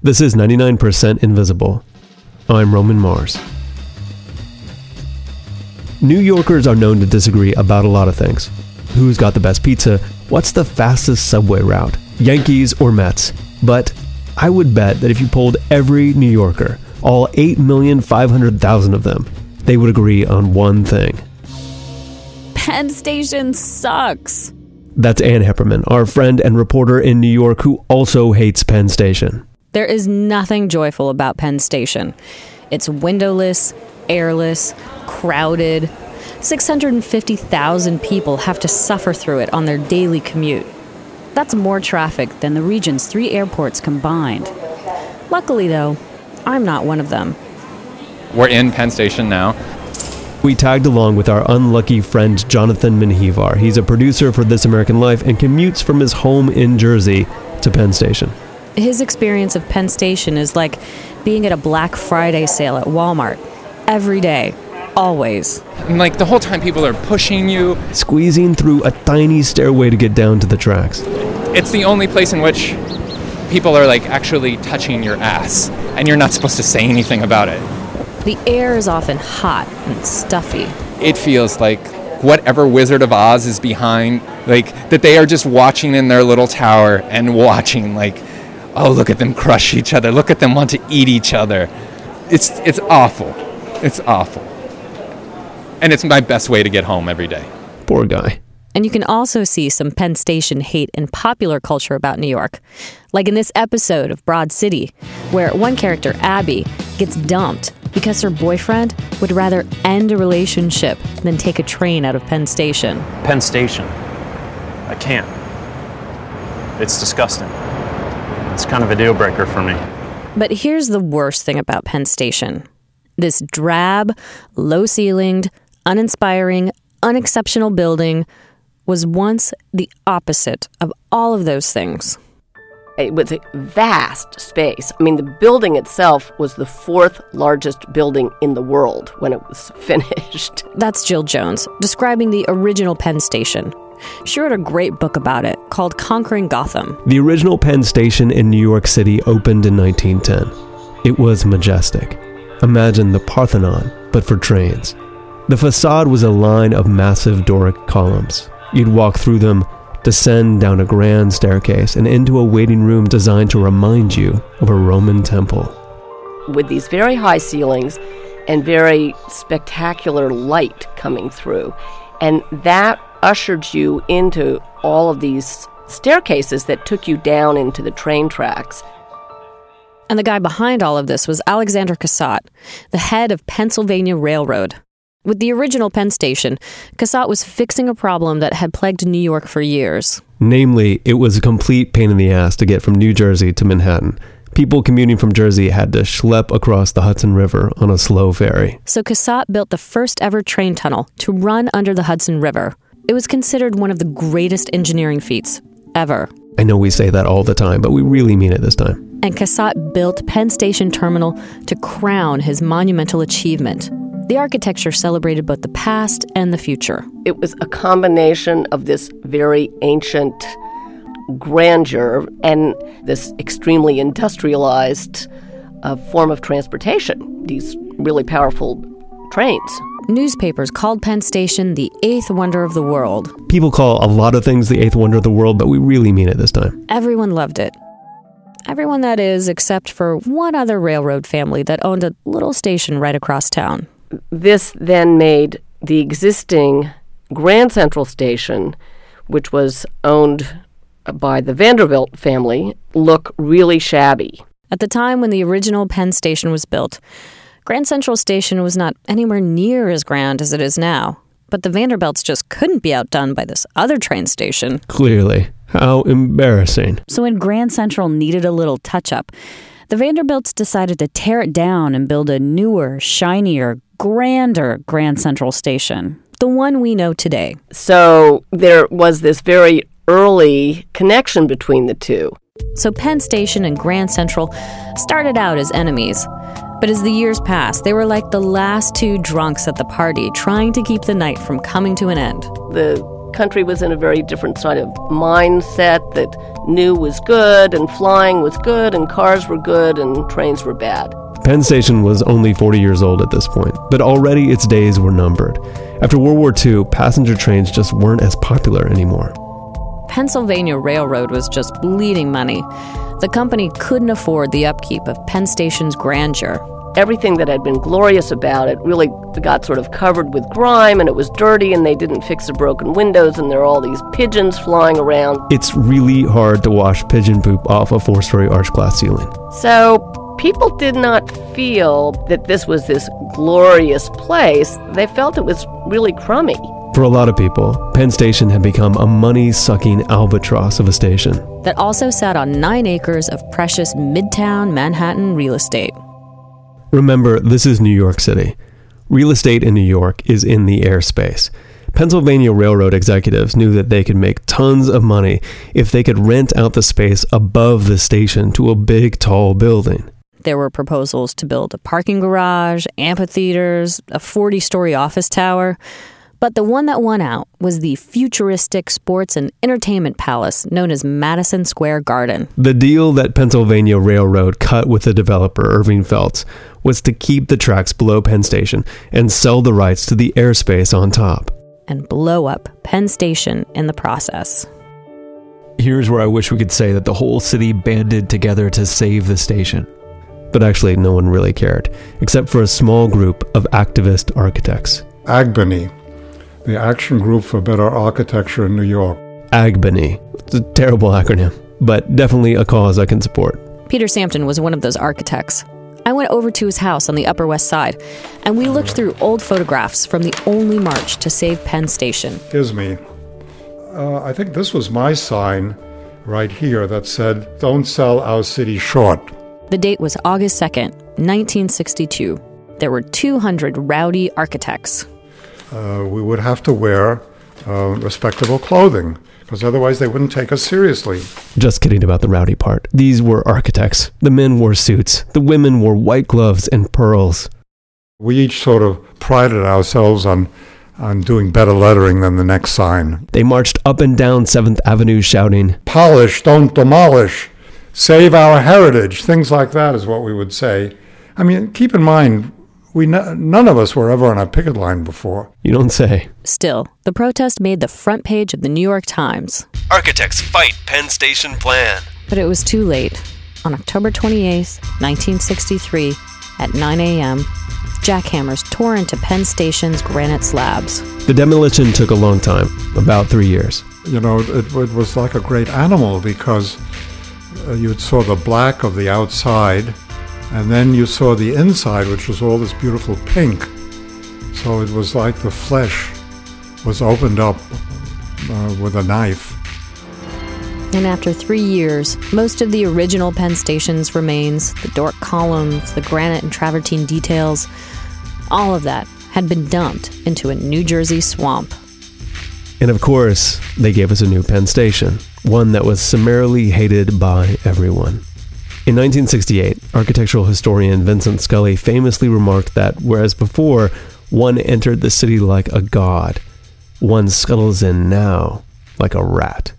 This is 99% Invisible. I'm Roman Mars. New Yorkers are known to disagree about a lot of things. Who's got the best pizza? What's the fastest subway route? Yankees or Mets? But I would bet that if you polled every New Yorker, all 8,500,000 of them, they would agree on one thing. Penn Station sucks. That's Ann Heppermann, our friend and reporter in New York who also hates Penn Station. There is nothing joyful about Penn Station. It's windowless, airless, crowded. 650,000 people have to suffer through it on their daily commute. That's more traffic than the region's three airports combined. Luckily, though, I'm not one of them. We're in Penn Station now. We tagged along with our unlucky friend Jonathan Menjivar. He's a producer for This American Life and commutes from his home in Jersey to Penn Station. His experience of Penn Station is like being at a Black Friday sale at Walmart every day, always. And like the whole time people are pushing you. Squeezing through a tiny stairway to get down to the tracks. It's the only place in which people are like actually touching your ass and you're not supposed to say anything about it. The air is often hot and stuffy. It feels like whatever Wizard of Oz is behind, like that they are just watching in their little tower and watching like oh look at them crush each other look at them want to eat each other it's it's awful it's awful and it's my best way to get home every day Poor guy. And you can also see some Penn Station hate in popular culture about New York. Like in this episode of Broad City, where one character, Abby, gets dumped because her boyfriend would rather end a relationship than take a train out of Penn Station. Penn Station. I can't. It's disgusting. It's kind of a deal breaker for me. But here's the worst thing about Penn Station this drab, low ceilinged, uninspiring, unexceptional building was once the opposite of all of those things. It was a vast space. I mean, the building itself was the fourth largest building in the world when it was finished. That's Jill Jones describing the original Penn Station. She wrote a great book about it called Conquering Gotham. The original Penn Station in New York City opened in 1910. It was majestic. Imagine the Parthenon, but for trains. The facade was a line of massive Doric columns. You'd walk through them, descend down a grand staircase, and into a waiting room designed to remind you of a Roman temple. With these very high ceilings and very spectacular light coming through. And that ushered you into all of these staircases that took you down into the train tracks. And the guy behind all of this was Alexander Cassatt, the head of Pennsylvania Railroad. With the original Penn Station, Cassatt was fixing a problem that had plagued New York for years. Namely, it was a complete pain in the ass to get from New Jersey to Manhattan. People commuting from Jersey had to schlep across the Hudson River on a slow ferry. So Cassatt built the first ever train tunnel to run under the Hudson River. It was considered one of the greatest engineering feats ever. I know we say that all the time, but we really mean it this time. And Cassatt built Penn Station Terminal to crown his monumental achievement. The architecture celebrated both the past and the future. It was a combination of this very ancient grandeur and this extremely industrialized uh, form of transportation, these really powerful trains. Newspapers called Penn Station the eighth wonder of the world. People call a lot of things the eighth wonder of the world, but we really mean it this time. Everyone loved it. Everyone, that is, except for one other railroad family that owned a little station right across town. This then made the existing Grand Central Station, which was owned by the Vanderbilt family, look really shabby. At the time when the original Penn Station was built, Grand Central Station was not anywhere near as grand as it is now. But the Vanderbilts just couldn't be outdone by this other train station. Clearly. How embarrassing. So when Grand Central needed a little touch up, the Vanderbilts decided to tear it down and build a newer, shinier, grander Grand Central Station. The one we know today. So there was this very early connection between the two. So Penn Station and Grand Central started out as enemies. But as the years passed, they were like the last two drunks at the party trying to keep the night from coming to an end. The country was in a very different sort of mindset that new was good and flying was good and cars were good and trains were bad. Penn Station was only 40 years old at this point, but already its days were numbered. After World War II, passenger trains just weren't as popular anymore. Pennsylvania Railroad was just bleeding money. The company couldn't afford the upkeep of Penn Station's grandeur. Everything that had been glorious about it really got sort of covered with grime and it was dirty and they didn't fix the broken windows and there are all these pigeons flying around. It's really hard to wash pigeon poop off a four story arch glass ceiling. So people did not feel that this was this glorious place. They felt it was really crummy. For a lot of people, Penn Station had become a money sucking albatross of a station. that also sat on nine acres of precious midtown Manhattan real estate. Remember, this is New York City. Real estate in New York is in the airspace. Pennsylvania Railroad executives knew that they could make tons of money if they could rent out the space above the station to a big, tall building. There were proposals to build a parking garage, amphitheaters, a 40 story office tower. But the one that won out was the futuristic sports and entertainment palace known as Madison Square Garden. The deal that Pennsylvania Railroad cut with the developer Irving Felt was to keep the tracks below Penn Station and sell the rights to the airspace on top. and blow up Penn Station in the process. Here's where I wish we could say that the whole city banded together to save the station. But actually, no one really cared, except for a small group of activist architects. AGBANY, the Action Group for Better Architecture in New York. AGBANY. It's a terrible acronym, but definitely a cause I can support. Peter Samton was one of those architects. I went over to his house on the Upper West Side, and we looked through old photographs from the only march to save Penn Station. Excuse me. Uh, I think this was my sign right here that said, Don't sell our city short. The date was August 2nd, 1962. There were 200 rowdy architects. Uh, we would have to wear uh, respectable clothing because otherwise they wouldn't take us seriously. Just kidding about the rowdy part. These were architects. The men wore suits, the women wore white gloves and pearls. We each sort of prided ourselves on, on doing better lettering than the next sign. They marched up and down 7th Avenue shouting, Polish, don't demolish. Save our heritage. Things like that is what we would say. I mean, keep in mind, we n- none of us were ever on a picket line before. You don't say. Still, the protest made the front page of the New York Times. Architects fight Penn Station plan. But it was too late. On October 28th, 1963, at 9 a.m., jackhammers tore into Penn Station's granite slabs. The demolition took a long time, about three years. You know, it, it was like a great animal because uh, you saw the black of the outside, and then you saw the inside, which was all this beautiful pink. So it was like the flesh was opened up uh, with a knife. And after three years, most of the original Penn Station's remains, the Doric columns, the granite and travertine details, all of that had been dumped into a New Jersey swamp. And of course, they gave us a new Penn Station, one that was summarily hated by everyone. In 1968, architectural historian Vincent Scully famously remarked that whereas before one entered the city like a god, one scuttles in now like a rat.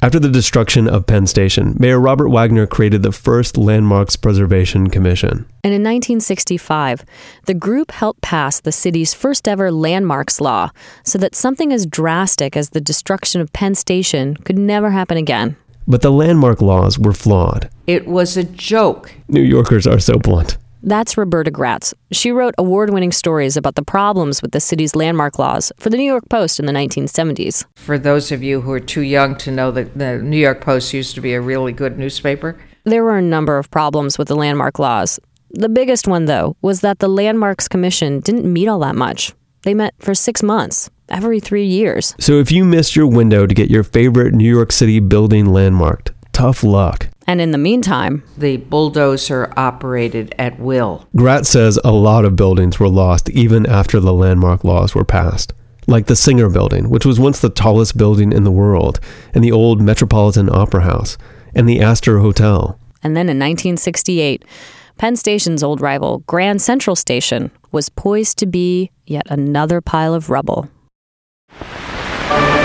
After the destruction of Penn Station, Mayor Robert Wagner created the first Landmarks Preservation Commission. And in 1965, the group helped pass the city's first ever landmarks law so that something as drastic as the destruction of Penn Station could never happen again. But the landmark laws were flawed. It was a joke. New Yorkers are so blunt. That's Roberta Gratz. She wrote award winning stories about the problems with the city's landmark laws for the New York Post in the 1970s. For those of you who are too young to know that the New York Post used to be a really good newspaper, There were a number of problems with the landmark laws. The biggest one, though, was that the Landmarks Commission didn't meet all that much. They met for six months, every three years. So if you missed your window to get your favorite New York City building landmarked, tough luck. And in the meantime, the bulldozer operated at will. Gratz says a lot of buildings were lost even after the landmark laws were passed. Like the Singer Building, which was once the tallest building in the world, and the old Metropolitan Opera House, and the Astor Hotel. and then in 1968, Penn Station's old rival, Grand Central Station, was poised to be yet another pile of rubble.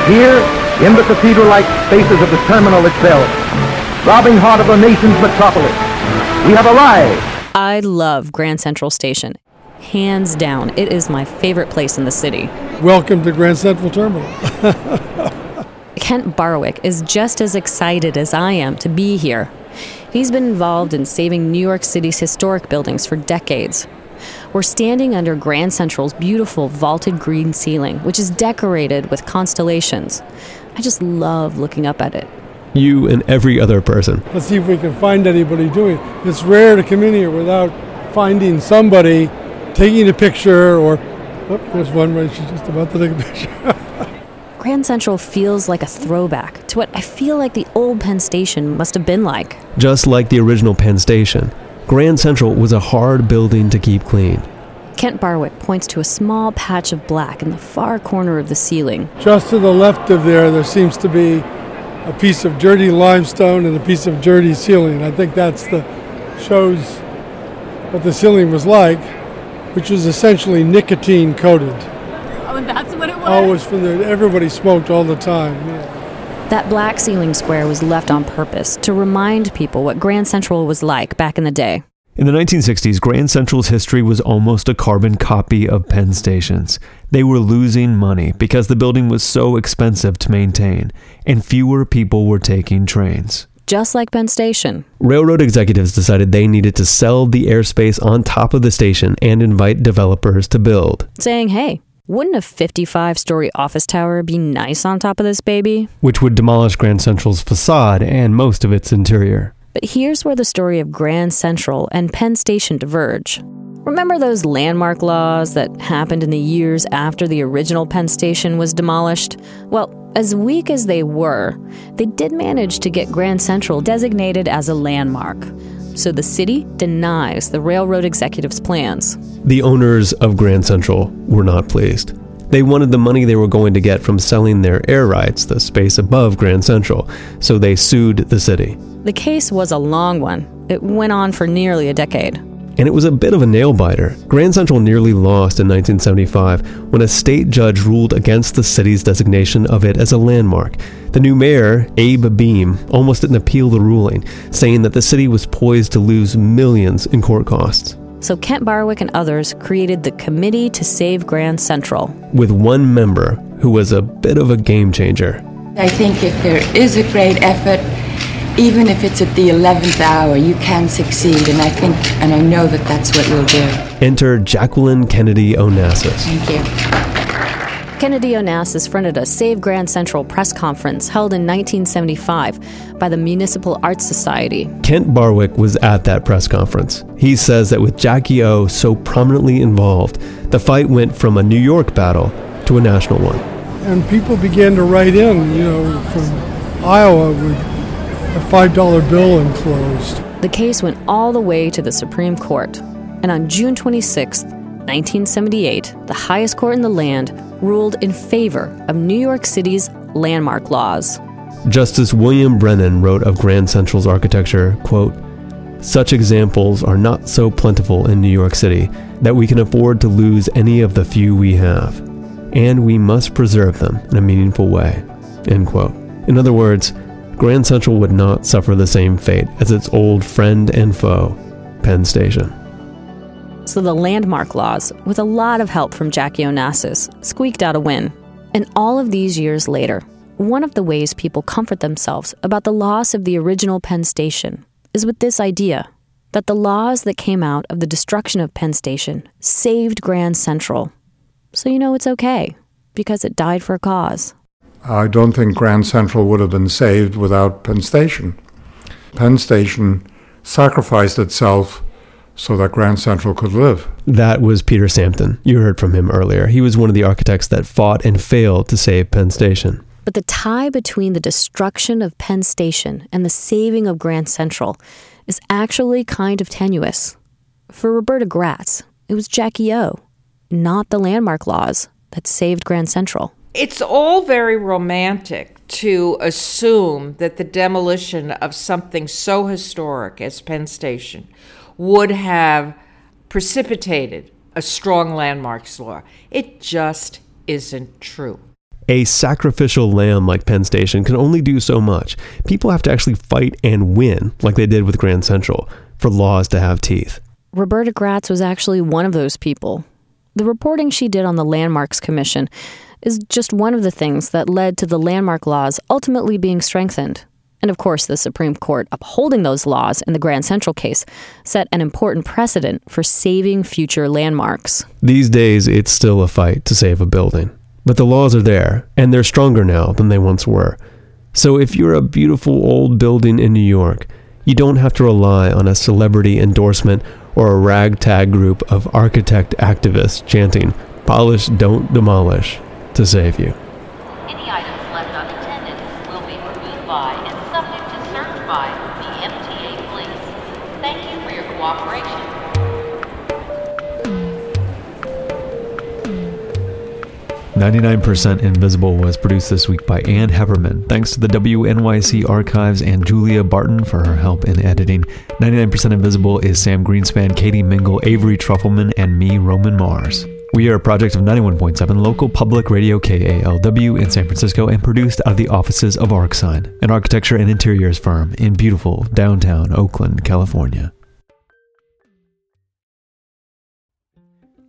Here, in the cathedral-like spaces of the terminal itself, throbbing heart of the nation's metropolis, we have arrived. I love Grand Central Station. Hands down, it is my favorite place in the city. Welcome to Grand Central Terminal. Kent Barwick is just as excited as I am to be here. He's been involved in saving New York City's historic buildings for decades. We're standing under Grand Central's beautiful vaulted green ceiling, which is decorated with constellations. I just love looking up at it. You and every other person. Let's see if we can find anybody doing it. It's rare to come in here without finding somebody taking a picture or. Oh, there's one right. She's just about to take a picture. Grand Central feels like a throwback to what I feel like the old Penn Station must have been like. Just like the original Penn Station, Grand Central was a hard building to keep clean. Kent Barwick points to a small patch of black in the far corner of the ceiling. Just to the left of there, there seems to be a piece of dirty limestone and a piece of dirty ceiling. I think that's the shows what the ceiling was like, which was essentially nicotine coated. Oh, that's what it was. It was from the everybody smoked all the time. Yeah. That black ceiling square was left on purpose to remind people what Grand Central was like back in the day. In the 1960s, Grand Central's history was almost a carbon copy of Penn Station's. They were losing money because the building was so expensive to maintain, and fewer people were taking trains. Just like Penn Station. Railroad executives decided they needed to sell the airspace on top of the station and invite developers to build. Saying, hey, wouldn't a 55 story office tower be nice on top of this baby? Which would demolish Grand Central's facade and most of its interior. But here's where the story of Grand Central and Penn Station diverge. Remember those landmark laws that happened in the years after the original Penn Station was demolished? Well, as weak as they were, they did manage to get Grand Central designated as a landmark. So the city denies the railroad executives' plans. The owners of Grand Central were not pleased. They wanted the money they were going to get from selling their air rights, the space above Grand Central, so they sued the city. The case was a long one. It went on for nearly a decade. And it was a bit of a nail biter. Grand Central nearly lost in 1975 when a state judge ruled against the city's designation of it as a landmark. The new mayor, Abe Beame, almost didn't appeal the ruling, saying that the city was poised to lose millions in court costs. So Kent Barwick and others created the Committee to Save Grand Central. With one member who was a bit of a game changer. I think if there is a great effort, even if it's at the 11th hour, you can succeed. And I think, and I know that that's what you'll do. Enter Jacqueline Kennedy Onassis. Thank you. Kennedy Onassis fronted a Save Grand Central press conference held in 1975 by the Municipal Arts Society. Kent Barwick was at that press conference. He says that with Jackie O so prominently involved, the fight went from a New York battle to a national one. And people began to write in, you know, from Iowa with a $5 bill enclosed. The case went all the way to the Supreme Court. And on June 26, 1978, the highest court in the land ruled in favor of New York City's landmark laws. Justice William Brennan wrote of Grand Central's architecture, quote, such examples are not so plentiful in New York City that we can afford to lose any of the few we have, and we must preserve them in a meaningful way. End quote. In other words, Grand Central would not suffer the same fate as its old friend and foe, Penn Station. So the landmark laws, with a lot of help from Jackie Onassis, squeaked out a win. And all of these years later, one of the ways people comfort themselves about the loss of the original Penn Station is with this idea that the laws that came out of the destruction of Penn Station saved Grand Central. So you know it's okay, because it died for a cause. I don't think Grand Central would have been saved without Penn Station. Penn Station sacrificed itself so that Grand Central could live. That was Peter Samton. You heard from him earlier. He was one of the architects that fought and failed to save Penn Station. But the tie between the destruction of Penn Station and the saving of Grand Central is actually kind of tenuous. For Roberta Gratz, it was Jackie O, not the landmark laws, that saved Grand Central. It's all very romantic to assume that the demolition of something so historic as Penn Station would have precipitated a strong landmarks law. It just isn't true. A sacrificial lamb like Penn Station can only do so much. People have to actually fight and win, like they did with Grand Central, for laws to have teeth. Roberta Gratz was actually one of those people. The reporting she did on the Landmarks Commission is just one of the things that led to the landmark laws ultimately being strengthened. And of course, the Supreme Court upholding those laws in the Grand Central case set an important precedent for saving future landmarks. These days, it's still a fight to save a building. But the laws are there, and they're stronger now than they once were. So if you're a beautiful old building in New York, you don't have to rely on a celebrity endorsement or a ragtag group of architect activists chanting, polish, don't demolish, to save you. Any items left unattended will be removed by and subject to search by the MTA police. Thank you for your cooperation. 99% Invisible was produced this week by Ann Heppermann. Thanks to the WNYC archives and Julia Barton for her help in editing. 99% Invisible is Sam Greenspan, Katie Mingle, Avery Trufelman, and me, Roman Mars. We are a project of 91.7 local public radio KALW in San Francisco and produced out of the offices of Arcsine, an architecture and interiors firm in beautiful downtown Oakland, California.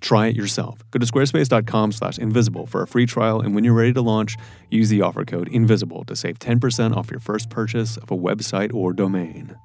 Try it yourself. Go to squarespace.com slash invisible for a free trial, and when you're ready to launch, use the offer code INVISIBLE to save 10% off your first purchase of a website or domain.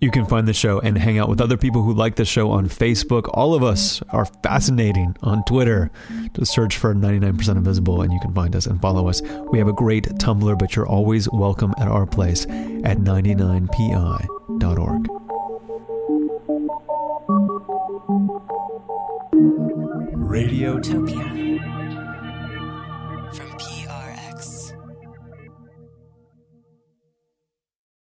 You can find the show and hang out with other people who like the show on Facebook. All of us are fascinating on Twitter. Just search for 99% Invisible and you can find us and follow us. We have a great Tumblr, but you're always welcome at our place at 99pi.org. Radiotopia.